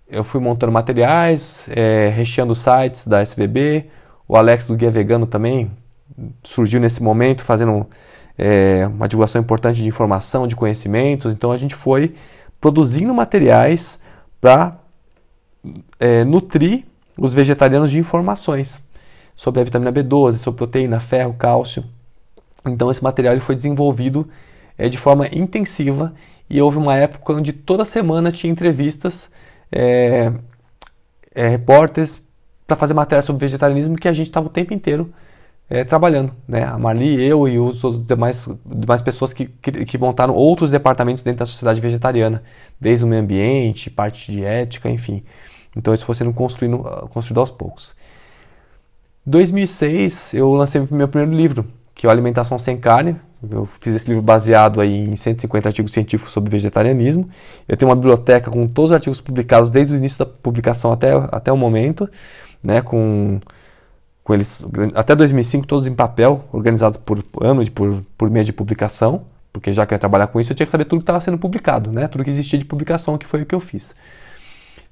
eu fui montando materiais, é, recheando sites da SBB. O Alex do Guia Vegano também surgiu nesse momento, fazendo é, uma divulgação importante de informação, de conhecimentos. Então a gente foi produzindo materiais para é, nutrir os vegetarianos de informações sobre a vitamina B12, sobre proteína, ferro, cálcio. Então esse material foi desenvolvido é, de forma intensiva e houve uma época onde toda semana tinha entrevistas é, é, repórteres para fazer matéria sobre vegetarianismo que a gente estava o tempo inteiro é, trabalhando. Né? A Marli, eu e os outros demais, demais pessoas que, que, que, montaram outros departamentos dentro da sociedade vegetariana, desde o meio ambiente, parte de ética, enfim. Então isso foi sendo construído, construído aos poucos. Em 2006 eu lancei meu primeiro livro, que é o Alimentação Sem Carne, eu fiz esse livro baseado aí em 150 artigos científicos sobre vegetarianismo. Eu tenho uma biblioteca com todos os artigos publicados desde o início da publicação até, até o momento, né, com, com eles até 2005 todos em papel, organizados por ano e por, por mês de publicação, porque já que eu ia trabalhar com isso, eu tinha que saber tudo que estava sendo publicado, né, tudo que existia de publicação, que foi o que eu fiz.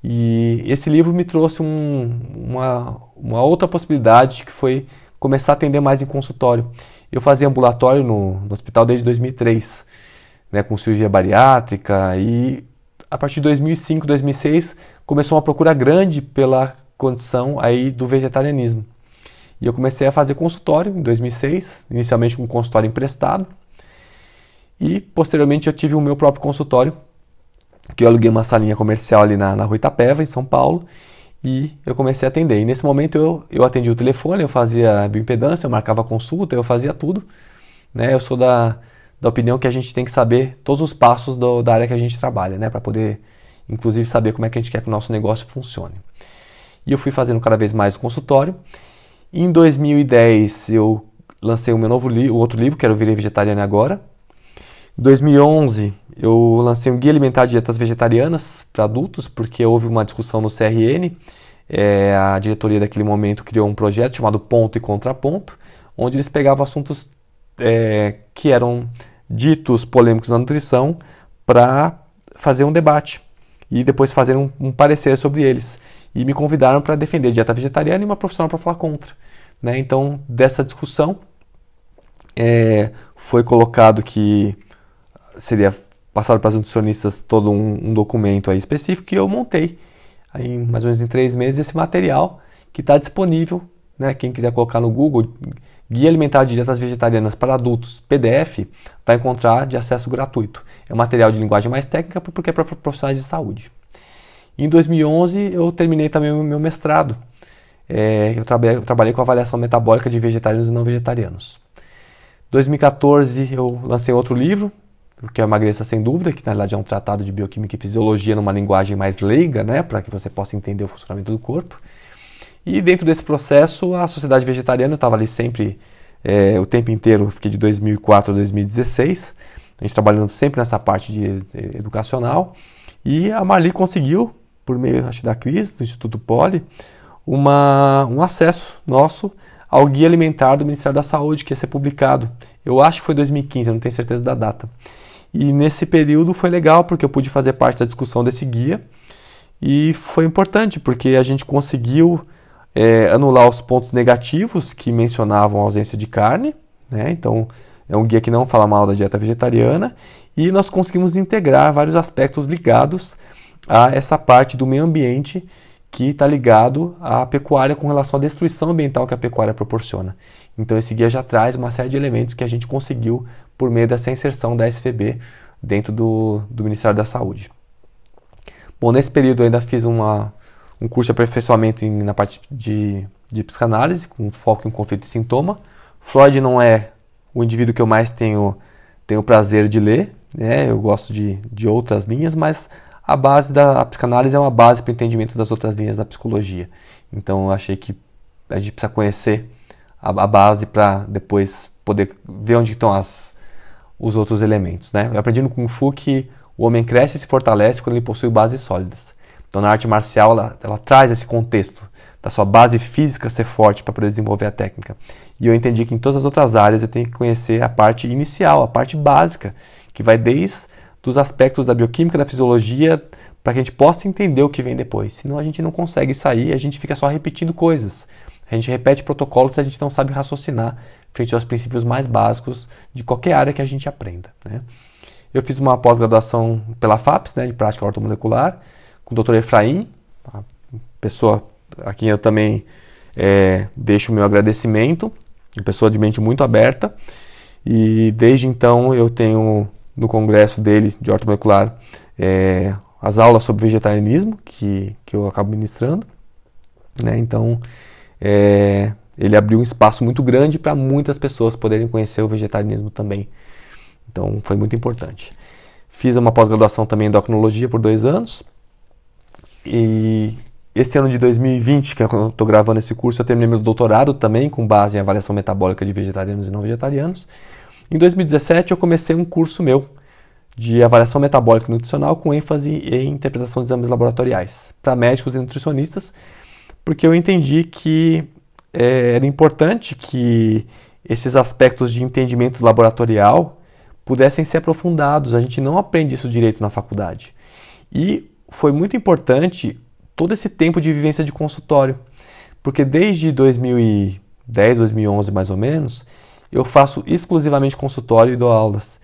E esse livro me trouxe um, uma, uma outra possibilidade que foi começar a atender mais em consultório. Eu fazia ambulatório no, no hospital desde 2003, né, com cirurgia bariátrica e a partir de 2005, 2006 começou uma procura grande pela condição aí do vegetarianismo. E eu comecei a fazer consultório em 2006, inicialmente com um consultório emprestado. E posteriormente eu tive o meu próprio consultório, que eu aluguei uma salinha comercial ali na, na Rua Itapeva, em São Paulo, e eu comecei a atender. E nesse momento eu, eu atendi o telefone, eu fazia bioimpedância, eu marcava consulta, eu fazia tudo. Né? Eu sou da, da opinião que a gente tem que saber todos os passos do, da área que a gente trabalha, né? para poder, inclusive, saber como é que a gente quer que o nosso negócio funcione. E eu fui fazendo cada vez mais o consultório. Em 2010 eu lancei o meu novo livro, o outro livro, que era o Virei Vegetariano Agora. Em 2011 eu lancei um guia alimentar de dietas vegetarianas para adultos, porque houve uma discussão no CRN. É, a diretoria daquele momento criou um projeto chamado Ponto e Contraponto, onde eles pegavam assuntos é, que eram ditos polêmicos na nutrição para fazer um debate e depois fazer um, um, parecer sobre eles. E me convidaram para defender dieta vegetariana e uma profissional para falar contra. Né? Então, dessa discussão, é, foi colocado que seria passado para os nutricionistas todo um, um, documento aí específico que eu montei aí mais ou menos em três meses esse material que está disponível, né? Quem quiser colocar no Google Guia Alimentar de Dietas Vegetarianas para Adultos PDF vai encontrar de acesso gratuito. É um material de linguagem mais técnica porque é para profissionais de saúde. Em 2011 eu terminei também o meu mestrado. É, eu, trabalhei, trabalhei com avaliação metabólica de vegetarianos e não vegetarianos. 2014 eu lancei outro livro, que é Emagreça Sem Dúvida, que na verdade é um tratado de bioquímica e fisiologia numa linguagem mais leiga, né, para que você possa entender o funcionamento do corpo. E dentro desse processo, a Sociedade Vegetariana estava ali sempre, é, o tempo inteiro, fiquei de 2004 a 2016, a gente trabalhando sempre nessa parte de, de educacional, e a Marli conseguiu, por meio acho, da Cris, do Instituto Poli, uma, um acesso nosso ao Guia Alimentar do Ministério da Saúde, que ia ser publicado. Eu acho que foi 2015, eu não tenho certeza da data. E nesse período foi legal porque eu pude fazer parte da discussão desse guia e foi importante porque a gente conseguiu é, anular os pontos negativos que mencionavam a ausência de carne, né? Então é um guia que não fala mal da dieta vegetariana e nós conseguimos integrar vários aspectos ligados a essa parte do meio ambiente que está ligado à pecuária com relação à destruição ambiental que a pecuária proporciona. Então esse guia já traz uma série de elementos que a gente conseguiu por meio dessa inserção da SVB dentro do, do Ministério da Saúde. Bom, nesse período eu ainda fiz uma, um curso de aperfeiçoamento em, na parte de, de psicanálise, com foco em conflito e sintoma. Freud não é o indivíduo que eu mais tenho, tenho prazer de ler, né? eu gosto de, de outras linhas, mas a base da psicanálise é uma base para o entendimento das outras linhas da psicologia. Então eu achei que a gente precisa conhecer a, a base para depois poder ver onde estão as, os outros elementos. Né? Eu aprendi no Kung Fu que o homem cresce e se fortalece quando ele possui bases sólidas. Então, na arte marcial, ela, ela traz esse contexto da sua base física ser forte para poder desenvolver a técnica. E eu entendi que em todas as outras áreas eu tenho que conhecer a parte inicial, a parte básica, que vai desde os aspectos da bioquímica, da fisiologia, para que a gente possa entender o que vem depois. Senão a gente não consegue sair, a gente fica só repetindo coisas. A gente repete protocolos se a gente não sabe raciocinar frente aos princípios mais básicos de qualquer área que a gente aprenda. Né? Eu fiz uma pós-graduação pela FAPES, né, de prática ortomolecular, com o Dr. Efraim, a pessoa a quem eu também é, deixo o meu agradecimento, uma pessoa de mente muito aberta. E desde então eu tenho no congresso dele de ortomolecular é, as aulas sobre vegetarianismo que, que eu acabo ministrando. Né? Então é, ele abriu um espaço muito grande para muitas pessoas poderem conhecer o vegetarianismo também. Então foi muito importante. Fiz uma pós-graduação também em endocrinologia por dois anos. E esse ano de 2020, que é eu estou gravando esse curso, eu terminei meu doutorado também, com base em avaliação metabólica de vegetarianos e não vegetarianos. Em 2017, eu comecei um curso meu de avaliação metabólica e nutricional com ênfase em interpretação de exames laboratoriais para médicos e nutricionistas, porque eu entendi que é, era importante que esses aspectos de entendimento laboratorial pudessem ser aprofundados. A gente não aprende isso direito na faculdade. E foi muito importante todo esse tempo de vivência de consultório, porque desde 2010, 2011 mais ou menos, eu faço exclusivamente consultório e dou aulas.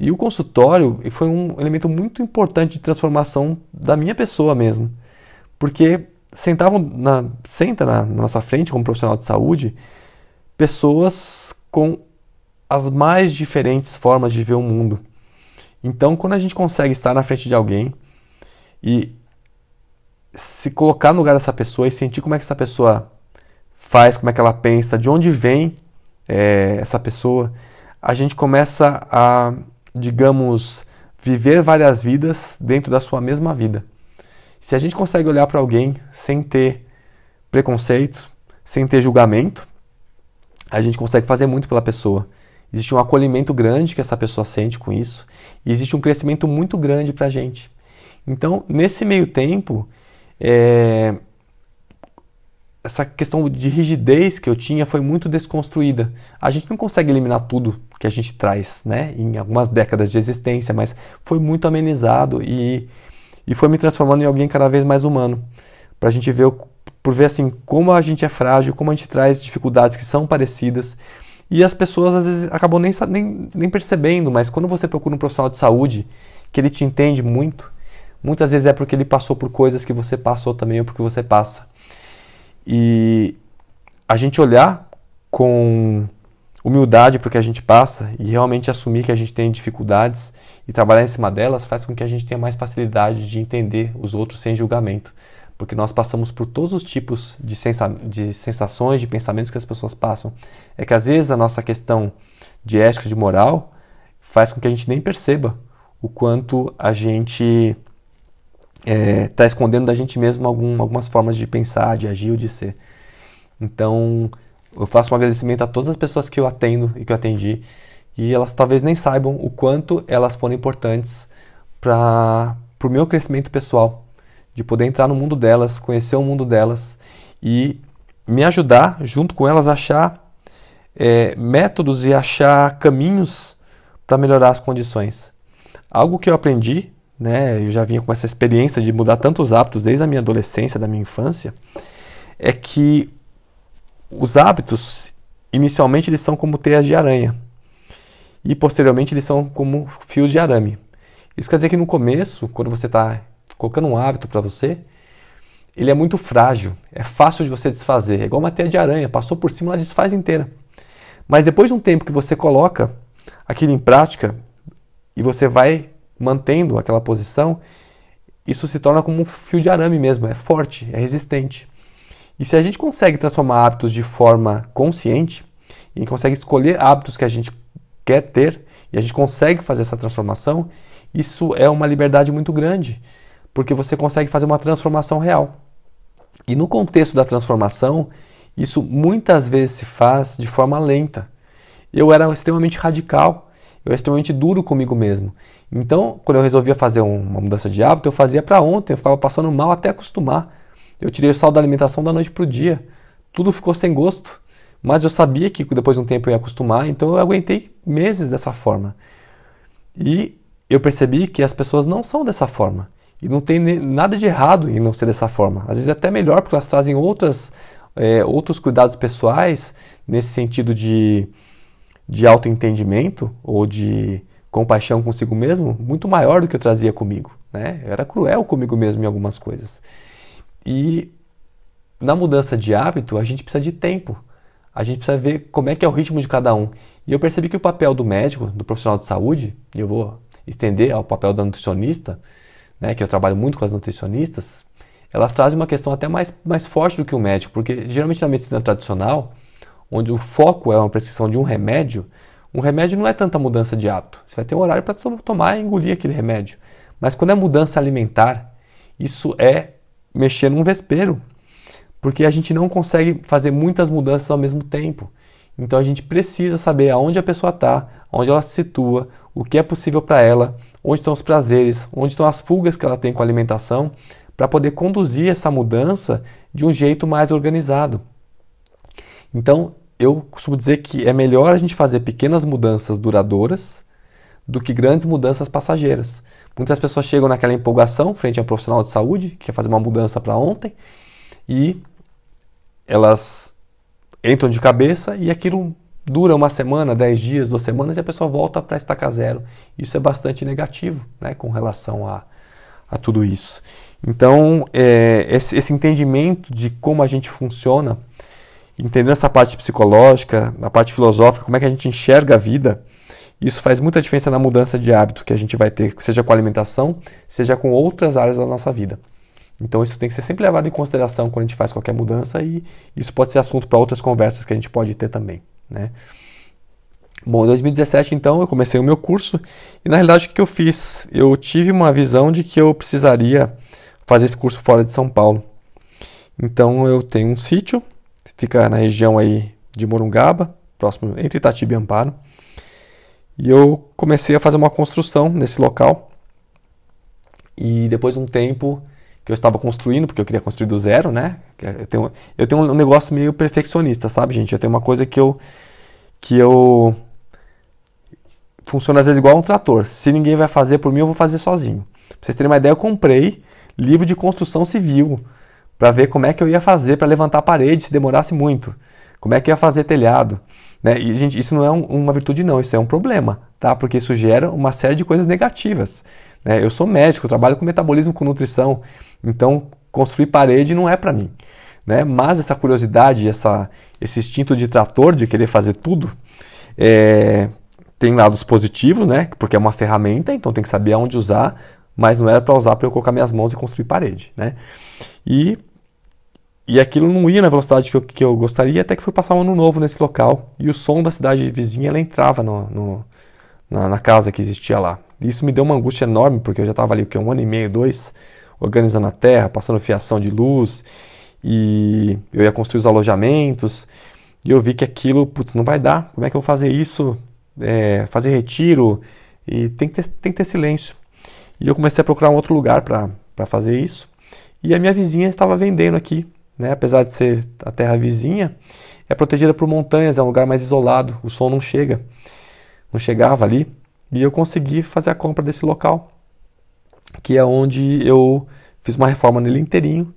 E o consultório foi um elemento muito importante de transformação da minha pessoa mesmo, porque sentavam na, senta na, na nossa frente como profissional de saúde pessoas com as mais diferentes formas de ver o mundo. Então, quando a gente consegue estar na frente de alguém e se colocar no lugar dessa pessoa e sentir como é que essa pessoa faz, como é que ela pensa, de onde vem é, essa pessoa, a gente começa a, digamos, viver várias vidas dentro da sua mesma vida. Se a gente consegue olhar para alguém sem ter preconceito, sem ter julgamento, a gente consegue fazer muito pela pessoa. Existe um acolhimento grande que essa pessoa sente com isso, e existe um crescimento muito grande para a gente. Então, nesse meio tempo, é, essa questão de rigidez que eu tinha foi muito desconstruída. A gente não consegue eliminar tudo que a gente traz, né, em algumas décadas de existência, mas foi muito amenizado e, e foi me transformando em alguém cada vez mais humano. Para a gente ver, por ver assim, como a gente é frágil, como a gente traz dificuldades que são parecidas. E as pessoas às vezes acabam nem, nem, nem percebendo, mas quando você procura um profissional de saúde que ele te entende muito, muitas vezes é porque ele passou por coisas que você passou também ou porque você passa. E a gente olhar com humildade para o que a gente passa e realmente assumir que a gente tem dificuldades e trabalhar em cima delas faz com que a gente tenha mais facilidade de entender os outros sem julgamento. Porque nós passamos por todos os tipos de, sensa de sensações, de pensamentos que as pessoas passam. É que às vezes a nossa questão de ética, de moral, faz com que a gente nem perceba o quanto a gente está é, tá escondendo da gente mesmo algum, algumas formas de pensar, de agir ou de ser. Então, eu faço um agradecimento a todas as pessoas que eu atendo e que eu atendi, e elas talvez nem saibam o quanto elas foram importantes para o meu crescimento pessoal, de poder entrar no mundo delas, conhecer o mundo delas e me ajudar, junto com elas, a achar é, métodos e achar caminhos para melhorar as condições. Algo que eu aprendi né, eu já vinha com essa experiência de mudar tantos hábitos desde a minha adolescência, da minha infância, é que os hábitos, inicialmente, eles são como teias de aranha e posteriormente eles são como fios de arame. Isso quer dizer que no começo, quando você está colocando um hábito para você, ele é muito frágil, é fácil de você desfazer, é igual uma teia de aranha, passou por cima, ela desfaz inteira. Mas depois de um tempo que você coloca aquilo em prática e você vai mantendo aquela posição, isso se torna como um fio de arame mesmo, é forte, é resistente. E se a gente consegue transformar hábitos de forma consciente, e consegue escolher hábitos que a gente quer ter, e a gente consegue fazer essa transformação, isso é uma liberdade muito grande, porque você consegue fazer uma transformação real. E no contexto da transformação, isso muitas vezes se faz de forma lenta. Eu era extremamente radical, eu era extremamente duro comigo mesmo. Então, quando eu resolvia fazer uma mudança de hábito, eu fazia para ontem, eu ficava passando mal até acostumar. Eu tirei o sal da alimentação da noite para o dia. Tudo ficou sem gosto. Mas eu sabia que depois de um tempo eu ia acostumar, então eu aguentei meses dessa forma. E eu percebi que as pessoas não são dessa forma. E não tem nada de errado em não ser dessa forma. Às vezes é até melhor, porque elas trazem outras, é, outros cuidados pessoais, nesse sentido de, de autoentendimento ou de compaixão consigo mesmo, muito maior do que eu trazia comigo. Né? Eu era cruel comigo mesmo em algumas coisas. E na mudança de hábito, a gente precisa de tempo. A gente precisa ver como é que é o ritmo de cada um. E eu percebi que o papel do médico, do profissional de saúde, e eu vou estender ao papel da nutricionista, né, que eu trabalho muito com as nutricionistas, ela traz uma questão até mais, mais forte do que o médico, porque geralmente na medicina tradicional, onde o foco é uma prescrição de um remédio, um remédio não é tanta mudança de hábito. Você vai ter um horário para tomar e engolir aquele remédio. Mas quando é mudança alimentar, isso é mexer num vespeiro, porque a gente não consegue fazer muitas mudanças ao mesmo tempo. Então a gente precisa saber aonde a pessoa está, onde ela se situa, o que é possível para ela, onde estão os prazeres, onde estão as fugas que ela tem com a alimentação, para poder conduzir essa mudança de um jeito mais organizado. Então, eu costumo dizer que é melhor a gente fazer pequenas mudanças duradouras do que grandes mudanças passageiras. Muitas pessoas chegam naquela empolgação frente a um profissional de saúde, que quer fazer uma mudança para ontem, e elas entram de cabeça e aquilo dura uma semana, dez dias, duas semanas e a pessoa volta para estacar zero. Isso é bastante negativo né, com relação a, a tudo isso. Então, é, esse, esse, entendimento de como a gente funciona, entendendo essa parte psicológica, a parte filosófica, como é que a gente enxerga a vida, isso faz muita diferença na mudança de hábito que a gente vai ter, seja com a alimentação, seja com outras áreas da nossa vida. Então isso tem que ser sempre levado em consideração quando a gente faz qualquer mudança e isso pode ser assunto para outras conversas que a gente pode ter também. Né? Bom, em 2017 então eu comecei o meu curso e na realidade o que eu fiz? Eu tive uma visão de que eu precisaria fazer esse curso fora de São Paulo. Então eu tenho um sítio, fica na região aí de Morungaba, próximo entre Itatiba e Amparo. E eu comecei a fazer uma construção nesse local. E depois de um tempo que eu estava construindo, porque eu queria construir do zero, né? Eu tenho, eu tenho um negócio meio perfeccionista, sabe, gente? Eu tenho uma coisa que eu. que eu. funciona às vezes igual um trator. Se ninguém vai fazer por mim, eu vou fazer sozinho. Pra vocês terem uma ideia, eu comprei livro de construção civil para ver como é que eu ia fazer para levantar a parede se demorasse muito. Como é que eu ia fazer telhado. Né? E, gente, isso não é um, uma virtude, não, isso é um problema, tá? Porque isso gera uma série de coisas negativas. Né? Eu sou médico, trabalho com metabolismo, com nutrição. Então, construir parede não é para mim. Né? Mas essa curiosidade, essa, esse instinto de trator, de querer fazer tudo, é, tem lados positivos, né? porque é uma ferramenta, então tem que saber aonde usar, mas não era para usar para eu colocar minhas mãos e construir parede. Né? E, e aquilo não ia na velocidade que eu, que eu gostaria, até que fui passar um ano novo nesse local, e o som da cidade vizinha ela entrava no, no na, na, casa que existia lá. E isso me deu uma angústia enorme, porque eu já estava ali que, um ano e meio, dois, organizando a terra, passando fiação de luz, e eu ia construir os alojamentos, e eu vi que aquilo, putz, não vai dar, como é que eu vou fazer isso, é, fazer retiro, e tem que, ter, tem que ter silêncio. E eu comecei a procurar um outro lugar para fazer isso, e a minha vizinha estava vendendo aqui, né? apesar de ser a terra vizinha, é protegida por montanhas, é um lugar mais isolado, o som não chega, não chegava ali, e eu consegui fazer a compra desse local que é onde eu fiz uma reforma nele inteirinho,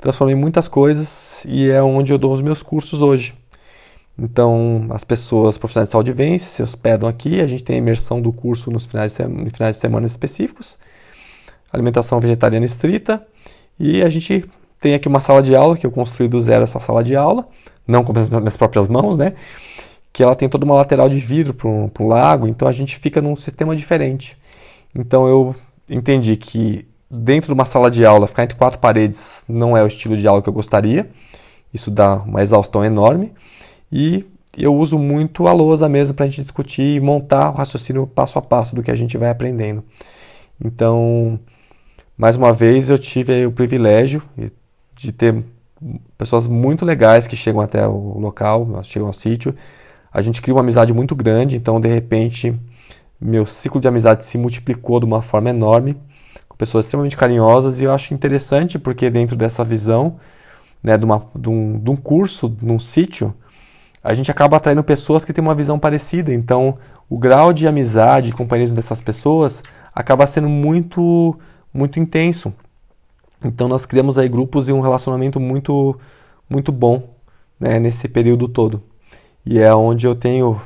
transformei muitas coisas e é onde eu dou os meus cursos hoje. Então, as pessoas profissionais de saúde vêm, se hospedam aqui, a gente tem a imersão do curso nos finais de, finais de semana específicos, alimentação vegetariana estrita, e a gente tem aqui uma sala de aula, que eu construí do zero essa sala de aula, não com as minhas próprias mãos, né? Que ela tem toda uma lateral de vidro para o lago, então a gente fica num sistema diferente. Então eu entendi que dentro de uma sala de aula, ficar entre quatro paredes não é o estilo de aula que eu gostaria, isso dá uma exaustão enorme. E eu uso muito a lousa mesmo para a gente discutir e montar o raciocínio passo a passo do que a gente vai aprendendo. Então, mais uma vez, eu tive o privilégio de ter pessoas muito legais que chegam até o local, chegam ao sítio. A gente cria uma amizade muito grande, então, de repente, meu ciclo de amizade se multiplicou de uma forma enorme, com pessoas extremamente carinhosas, e eu acho interessante porque, dentro dessa visão né, de, uma, de, um, de um curso, num sítio, a gente acaba atraindo pessoas que têm uma visão parecida. Então, o grau de amizade e companheirismo dessas pessoas acaba sendo muito, muito intenso. Então, nós criamos aí grupos e um relacionamento muito, muito bom né, nesse período todo. E é onde eu tenho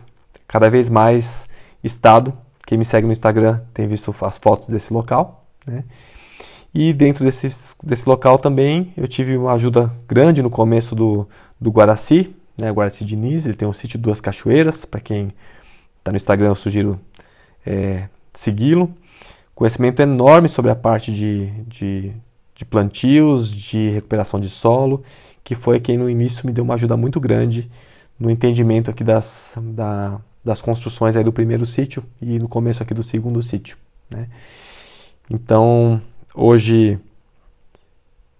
cada vez mais estado. Quem me segue no Instagram tem visto as fotos desse local. Né? E dentro desse, desse local também eu tive uma ajuda grande no começo do, do Guaraci, né, Guaraci Diniz, ele tem um sítio Duas Cachoeiras, para quem está no Instagram eu sugiro é, segui-lo. Conhecimento enorme sobre a parte de, de, de plantios, de recuperação de solo, que foi quem no início me deu uma ajuda muito grande no entendimento aqui das, da, das construções aí do primeiro sítio e no começo aqui do segundo sítio. Né? Então, hoje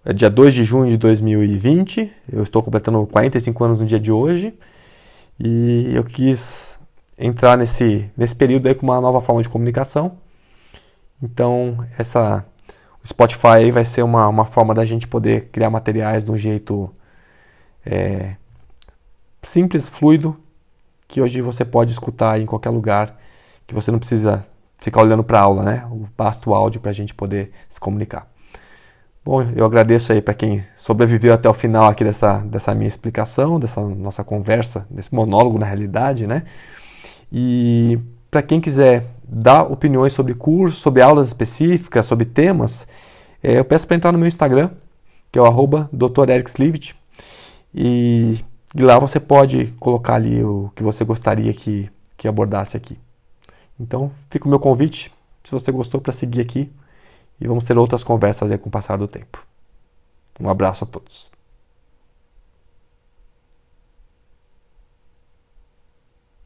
é dia 2 de junho de 2020, eu estou completando 45 anos no dia de hoje e eu quis entrar nesse, nesse período aí com uma nova forma de comunicação. Então, essa, o Spotify vai ser uma, uma forma da gente poder criar materiais de um jeito é, simples, fluido, que hoje você pode escutar em qualquer lugar, que você não precisa ficar olhando para a aula, né? Basta o áudio para a gente poder se comunicar. Bom, eu agradeço aí para quem sobreviveu até o final aqui dessa, dessa minha explicação, dessa nossa conversa, desse monólogo na realidade, né? E para quem quiser dar opiniões sobre cursos, sobre aulas específicas, sobre temas, é, eu peço para entrar no meu Instagram, que é o arroba e, e lá você pode colocar ali o que você gostaria que, que abordasse aqui. Então, fica o meu convite, se você gostou, para seguir aqui e vamos ter outras conversas com o passar do tempo. Um abraço a todos.